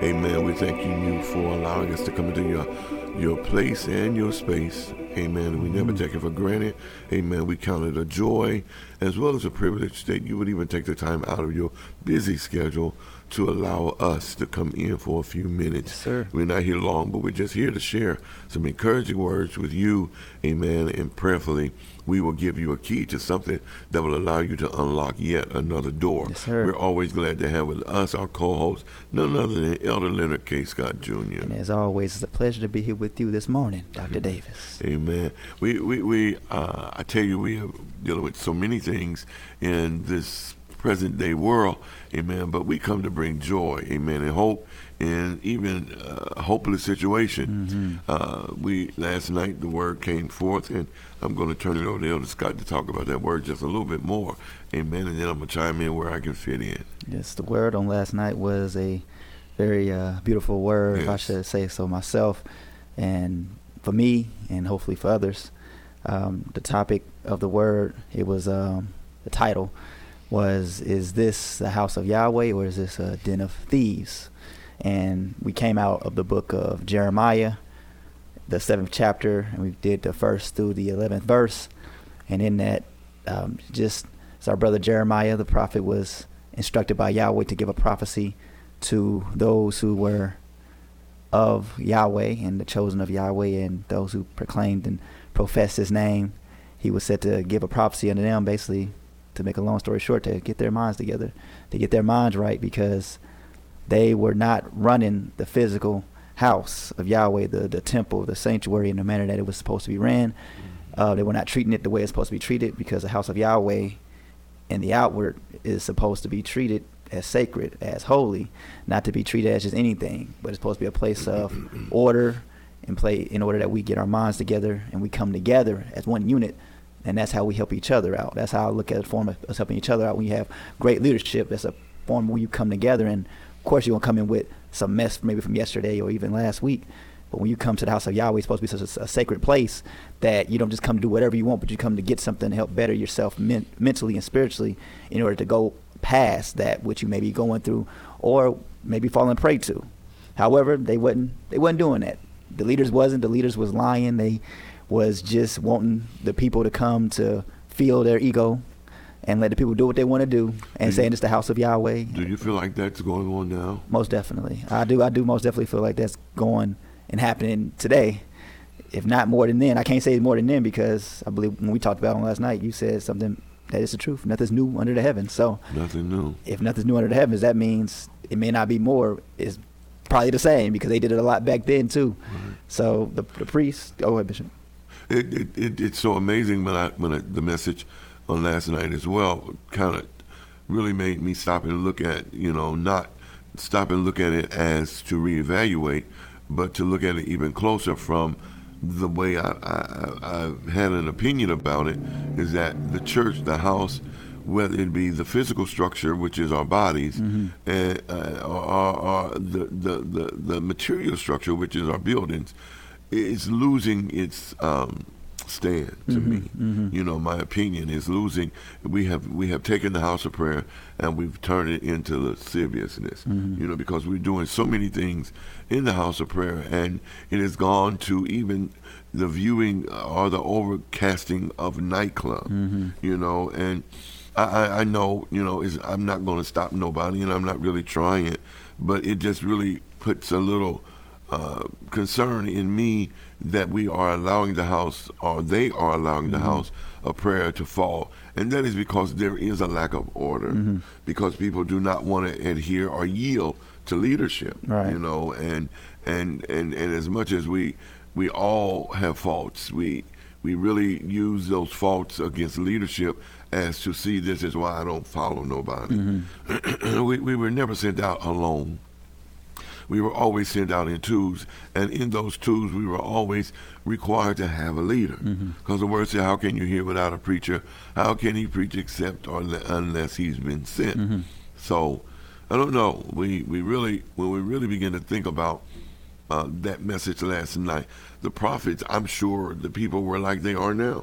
Amen. We thank you for allowing us to come into your your place and your space. Amen. We never mm. take it for granted. Amen. We count it a joy as well as a privilege that you would even take the time out of your busy schedule to allow us to come in for a few minutes. Yes, sir. We're not here long, but we're just here to share some encouraging words with you. Amen. And prayerfully, we will give you a key to something that will allow you to unlock yet another door. Yes, sir. We're always glad to have with us our co-host, none other than Elder Leonard K. Scott Jr. And as always, it's a pleasure to be here with you this morning, Dr. Davis. Amen. We we we uh, I tell you, we are dealing with so many things in this present day world. Amen. But we come to bring joy. Amen. And hope in even uh, a hopeless situation. Uh, we last night the word came forth, and I'm going to turn it over to Elder Scott to talk about that word just a little bit more. Amen. And then I'm going to chime in where I can fit in. Yes, the word on last night was a very uh, beautiful word, if I should say so myself. And for me, and hopefully for others, um, the topic of the word, it was um, the title was Is this the house of Yahweh or is this a den of thieves? And we came out of the book of Jeremiah, the seventh chapter, and we did the first through the 11th verse. And in that, um, just as our brother Jeremiah, the prophet, was instructed by Yahweh to give a prophecy to those who were of Yahweh and the chosen of Yahweh and those who proclaimed and professed his name. He was said to give a prophecy unto them, basically, to make a long story short, to get their minds together, to get their minds right, because they were not running the physical house of Yahweh, the, the temple, the sanctuary, in the manner that it was supposed to be ran. Uh, they were not treating it the way it's supposed to be treated because the house of Yahweh in the outward is supposed to be treated as sacred, as holy, not to be treated as just anything, but it's supposed to be a place of order and play in order that we get our minds together and we come together as one unit. And that's how we help each other out. That's how I look at a form of helping each other out. When you have great leadership, that's a form where you come together. And of course, you're to come in with some mess maybe from yesterday or even last week. But when you come to the house of Yahweh, it's supposed to be such a, a sacred place that you don't just come to do whatever you want, but you come to get something to help better yourself men- mentally and spiritually in order to go past that which you may be going through or maybe falling prey to. However, they wasn't they wasn't doing that. The leaders wasn't. The leaders was lying. They was just wanting the people to come to feel their ego and let the people do what they want to do and Do saying it's the house of Yahweh. Do you feel like that's going on now? Most definitely. I do. I do most definitely feel like that's going and happening today. If not more than then. I can't say more than then because I believe when we talked about it last night, you said something that is the truth. Nothing's new under the heavens. So Nothing new. if nothing's new under the heavens, that means it may not be more. It's probably the same because they did it a lot back then too. So the the priests. Oh, wait, Bishop. It, it, it it's so amazing when I when I, the message on last night as well kind of really made me stop and look at you know not stop and look at it as to reevaluate, but to look at it even closer from the way I, I I've had an opinion about it is that the church, the house, whether it be the physical structure, which is our bodies, and uh, or, or, or the, the the the material structure, which is our buildings, is losing its um, stand to mm-hmm, me. Mm-hmm. You know, my opinion is losing. We have we have taken the house of prayer and we've turned it into lasciviousness. Mm-hmm. You know, because we're doing so many things in the house of prayer, and it has gone to even the viewing or the overcasting of nightclub. You know, and I, I, I know, you know, is I'm not going to stop nobody, and I'm not really trying it, but it just really puts a little uh, concern in me that we are allowing the house, or they are allowing the mm-hmm. house of prayer to fall, and that is because there is a lack of order, mm-hmm. because people do not want to adhere or yield to leadership, Right. you know, and and and and as much as we we all have faults, we we really use those faults against leadership as to see this is why I don't follow nobody. Mm-hmm. we, we were never sent out alone. We were always sent out in twos, and in those twos, we were always required to have a leader. Because the word said, "How can you hear without a preacher? How can he preach except or le- unless he's been sent?" So, I don't know. We we really when we really begin to think about uh, that message last night, the prophets, I'm sure the people were like they are now.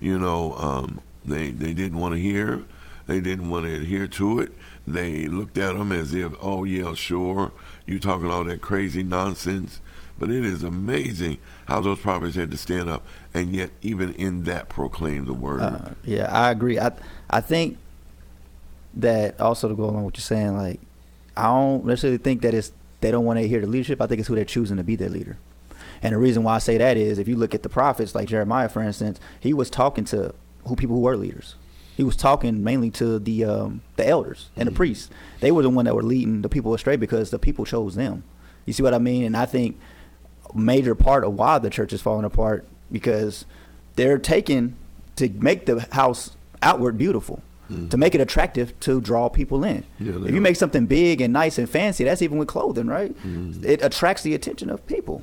You know, um, they they didn't want to hear, They didn't want to adhere to it. They looked at them as if, oh yeah, sure, you talking all that crazy nonsense. But it is amazing how those prophets had to stand up and yet even in that proclaim the word. Uh, yeah, I agree. I I think that also to go along with what you're saying, like I don't necessarily think that it's they don't want to hear the leadership. I think it's who they're choosing to be their leader. And the reason why I say that is if you look at the prophets, like Jeremiah, for instance, he was talking to who people who were leaders. He was talking mainly to the um, the elders and mm-hmm. the priests. They were the one that were leading the people astray because the people chose them. You see what I mean? And I think major part of why the church is falling apart because they're taking to make the house outward beautiful. Mm-hmm. To make it attractive to draw people in. Yeah, if you make something big and nice and fancy, that's even with clothing, right? Mm-hmm. It attracts the attention of people.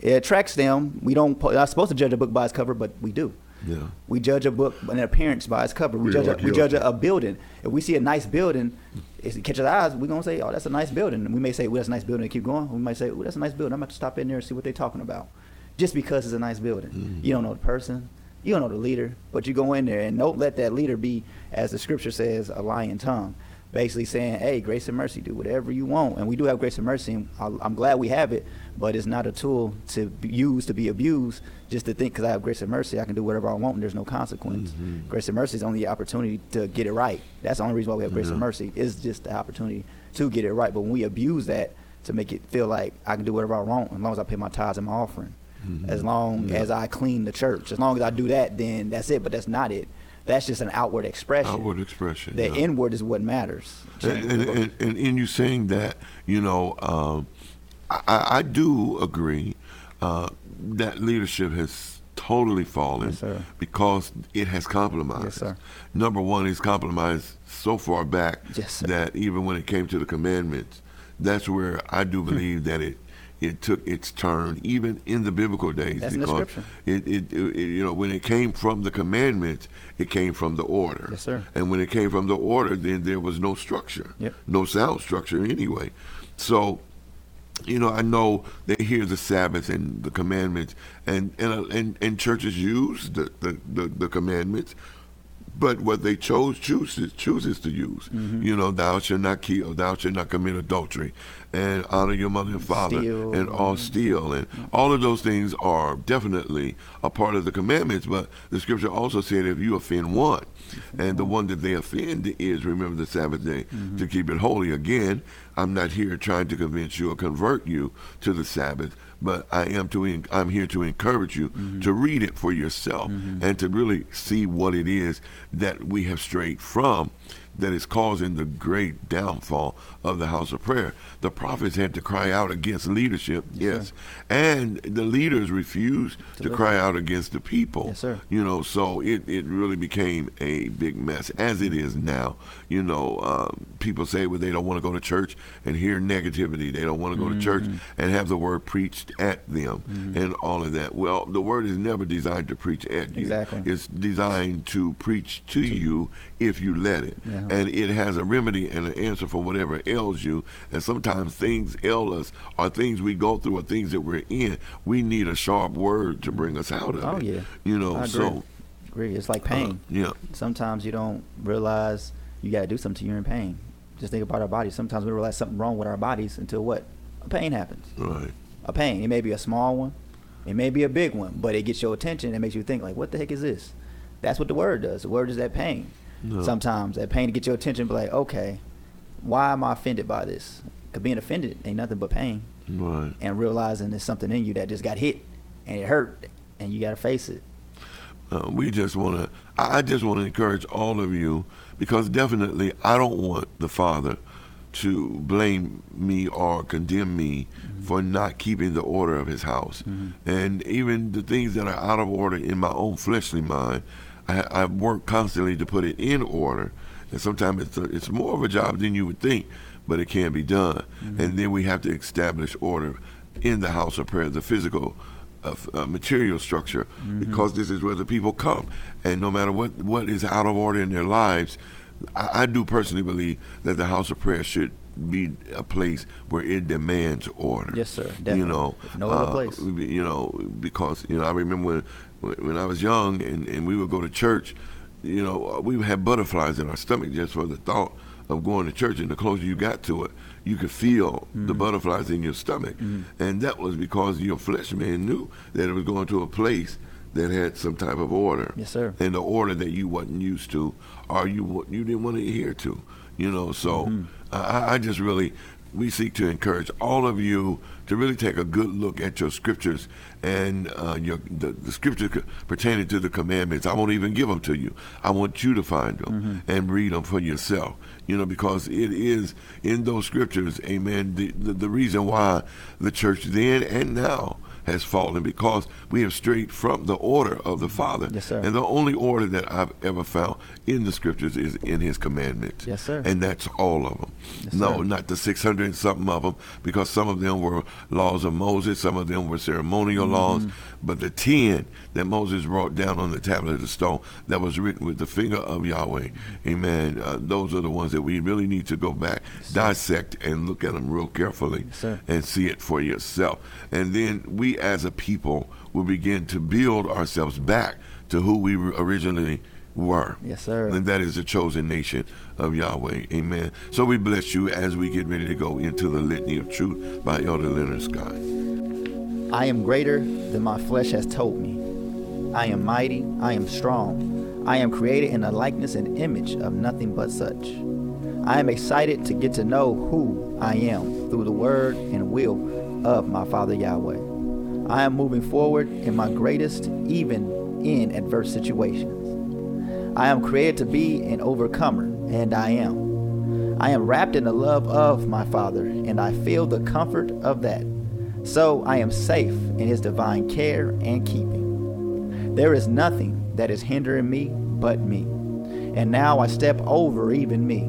It attracts them. We don't. Not supposed to judge a book by its cover, but we do. Yeah. We judge a book an appearance by its cover. We judge a, we judge a, a, building. If we see a nice building, it catches our eyes. We're gonna say, "Oh, that's a nice building." And we may say, "Well, that's a nice building." and keep going. We might say, "Oh, that's a nice building." I'm going to stop in there and see what they're talking about, just because it's a nice building. Mm-hmm. You don't know the person, you don't know the leader, but you go in there and don't let that leader be, as the scripture says, a lying tongue basically saying, "Hey, grace and mercy, do whatever you want." And we do have grace and mercy, and I'm glad we have it. But it's not a tool to use to be abused. Just to think, because I have grace and mercy, I can do whatever I want, and there's no consequence. Mm-hmm. Grace and mercy is only the opportunity to get it right. That's the only reason why we have grace and mercy is just the opportunity to get it right. But when we abuse that to make it feel like I can do whatever I want, as long as I pay my tithes and my offering, mm-hmm. as long yeah. as I clean the church, as long as I do that, then that's it. But that's not it that's just an outward expression. Outward expression. The yeah. inward is what matters. And, and, and, and, in you saying that, you know, um, I, I, do agree uh, that leadership has totally fallen yes, because it has compromised. Yes, sir. Number one, it's compromised so far back yes, that even when it came to the commandments, that's where I do believe that it it took its turn, even in the biblical days. That's because it, it, it, you know, when it came from the commandments, it came from the order. Yes, sir. And when it came from the order, then there was no structure, yep. no sound structure anyway. So, you know, I know they hear the Sabbath and the commandments, and and and, and churches use the, the, the, the commandments but what they chose chooses chooses to use. Mm-hmm. You know, thou shalt not kill, thou shalt not commit adultery, and honor your mother and father, steal. and all steal, and all of those things are definitely a part of the commandments. But the scripture also said, if you offend one, and the one that they offend is remember the Sabbath day mm-hmm. to keep it holy. Again, I'm not here trying to convince you or convert you to the Sabbath, but I am to I'm here to encourage you mm-hmm. to read it for yourself mm-hmm. and to really see what it is that we have strayed from that is causing the great downfall of the house of prayer. The prophets had to cry out against leadership, yes, and the leaders refused to, to cry out against the people. Yes, sir. You know, so it, it really became a big mess, as it is now. You know, um, people say well they don't want to go to church and hear negativity. They don't want to go mm-hmm. to church and have the word preached at them mm-hmm. and all of that. Well, the word is never designed to preach at you. Exactly. It's designed to preach to you if you let it. Yeah. And it has a remedy and an answer for whatever ails you. And sometimes things ail us or things we go through or things that we're in. We need a sharp word to bring us out of oh, it. yeah. You know, I so. Agree. It's like pain. Uh, yeah. Sometimes you don't realize you got to do something. You're in pain. Just think about our bodies. Sometimes we realize something wrong with our bodies until what? A pain happens. Right. A pain. It may be a small one. It may be a big one, but it gets your attention and makes you think like, what the heck is this? That's what the word does. The word is that pain. No. Sometimes that pain to get your attention, be like, okay, why am I offended by this? Because being offended ain't nothing but pain. Right. And realizing there's something in you that just got hit and it hurt, and you got to face it. Uh, we just want to. I just want to encourage all of you because definitely I don't want the Father to blame me or condemn me mm-hmm. for not keeping the order of His house, mm-hmm. and even the things that are out of order in my own fleshly mind. I, I work constantly to put it in order, and sometimes it's a, it's more of a job than you would think, but it can be done. Mm-hmm. And then we have to establish order in the house of prayer, the physical of uh, material structure mm-hmm. because this is where the people come. And no matter what, what is out of order in their lives, I, I do personally believe that the house of prayer should be a place where it demands order. Yes, sir. Definitely. You know, no other uh, place. You know, because you know, I remember when when I was young and, and we would go to church you know, we had butterflies in our stomach just for the thought of going to church. And the closer you got to it, you could feel mm-hmm. the butterflies in your stomach. Mm-hmm. And that was because your flesh man knew that it was going to a place that had some type of order. Yes, sir. And the order that you wasn't used to, or you you didn't want to adhere to. You know, so mm-hmm. I, I just really we seek to encourage all of you to really take a good look at your scriptures and uh, your the, the scriptures pertaining to the commandments. I won't even give them to you. I want you to find them mm-hmm. and read them for yourself. You know, because it is in those scriptures, Amen. The, the, the reason why the church then and now has fallen because we have strayed from the order of the Father. Yes, sir. And the only order that I've ever found in the scriptures is in His commandments. Yes, sir. And that's all of them. Yes, no, sir. not the 600 and something of them, because some of them were laws of Moses, some of them were ceremonial mm-hmm. laws, but the 10 that Moses wrote down on the tablet of the stone that was written with the finger of Yahweh, amen, uh, those are the ones that we really need to go back, yes, dissect, and look at them real carefully yes, and see it for yourself. And then we as a people will begin to build ourselves back to who we originally were. Yes, sir. And that is the chosen nation of Yahweh. Amen. So we bless you as we get ready to go into the litany of truth by Elder Leonard Scott. I am greater than my flesh has told me. I am mighty. I am strong. I am created in the likeness and image of nothing but such. I am excited to get to know who I am through the word and will of my Father Yahweh. I am moving forward in my greatest, even in adverse situations. I am created to be an overcomer, and I am. I am wrapped in the love of my Father, and I feel the comfort of that. So I am safe in His divine care and keeping. There is nothing that is hindering me but me. And now I step over even me.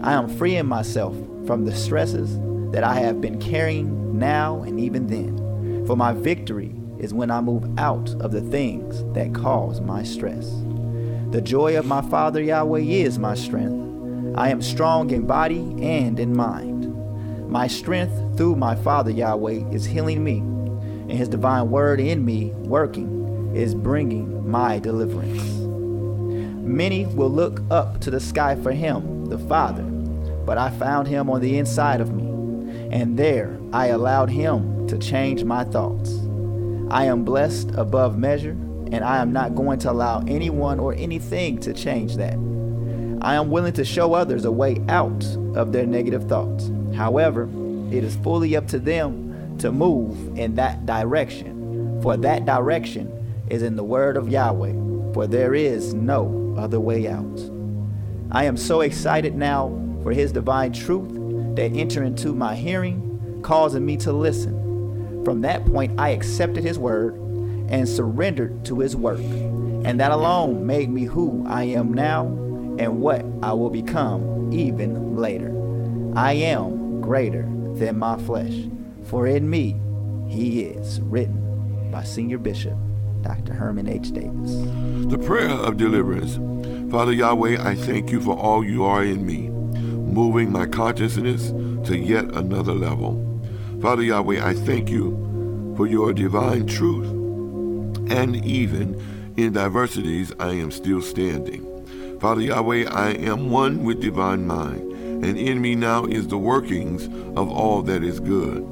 I am freeing myself from the stresses that I have been carrying now and even then. For my victory is when I move out of the things that cause my stress. The joy of my Father Yahweh is my strength. I am strong in body and in mind. My strength through my Father Yahweh is healing me, and His divine word in me, working, is bringing my deliverance. Many will look up to the sky for Him, the Father, but I found Him on the inside of me, and there I allowed Him to change my thoughts. I am blessed above measure, and I am not going to allow anyone or anything to change that. I am willing to show others a way out of their negative thoughts. However, it is fully up to them to move in that direction, for that direction is in the word of Yahweh, for there is no other way out. I am so excited now for his divine truth that enter into my hearing, causing me to listen from that point, I accepted his word and surrendered to his work. And that alone made me who I am now and what I will become even later. I am greater than my flesh, for in me he is written by Senior Bishop Dr. Herman H. Davis. The prayer of deliverance. Father Yahweh, I thank you for all you are in me, moving my consciousness to yet another level. Father Yahweh, I thank you for your divine truth. And even in diversities, I am still standing. Father Yahweh, I am one with divine mind, and in me now is the workings of all that is good.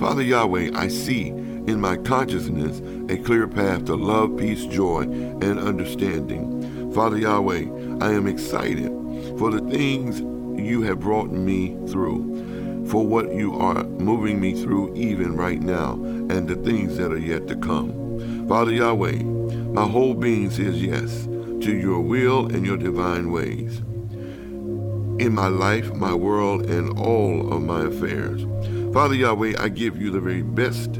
Father Yahweh, I see in my consciousness a clear path to love, peace, joy, and understanding. Father Yahweh, I am excited for the things you have brought me through for what you are moving me through even right now and the things that are yet to come. Father Yahweh, my whole being says yes to your will and your divine ways. In my life, my world, and all of my affairs. Father Yahweh, I give you the very best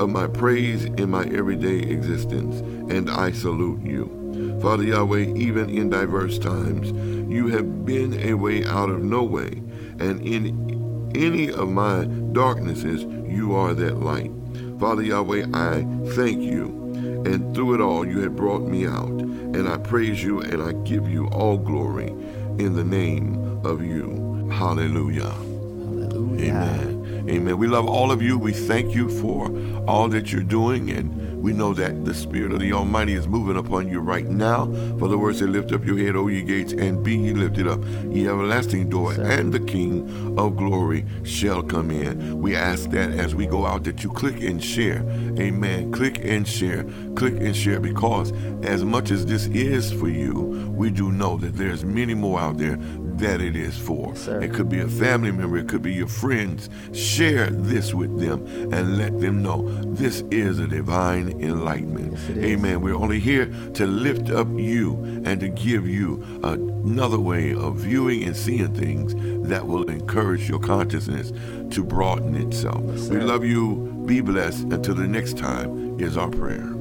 of my praise in my everyday existence, and I salute you. Father Yahweh, even in diverse times, you have been a way out of no way, and in any of my darknesses, you are that light. Father Yahweh, I thank you. And through it all, you have brought me out. And I praise you and I give you all glory in the name of you. Hallelujah. Amen. We love all of you. We thank you for all that you're doing, and we know that the Spirit of the Almighty is moving upon you right now. For the words that lift up your head, O ye gates, and be ye lifted up, ye everlasting door, and the King of glory shall come in. We ask that as we go out that you click and share. Amen. Click and share. Click and share because as much as this is for you, we do know that there's many more out there that it is for. Yes, it could be a family member, it could be your friends. Share this with them and let them know this is a divine enlightenment. Yes, Amen. We're only here to lift up you and to give you another way of viewing and seeing things that will encourage your consciousness to broaden itself. Yes, we love you. Be blessed. Until the next time is our prayer.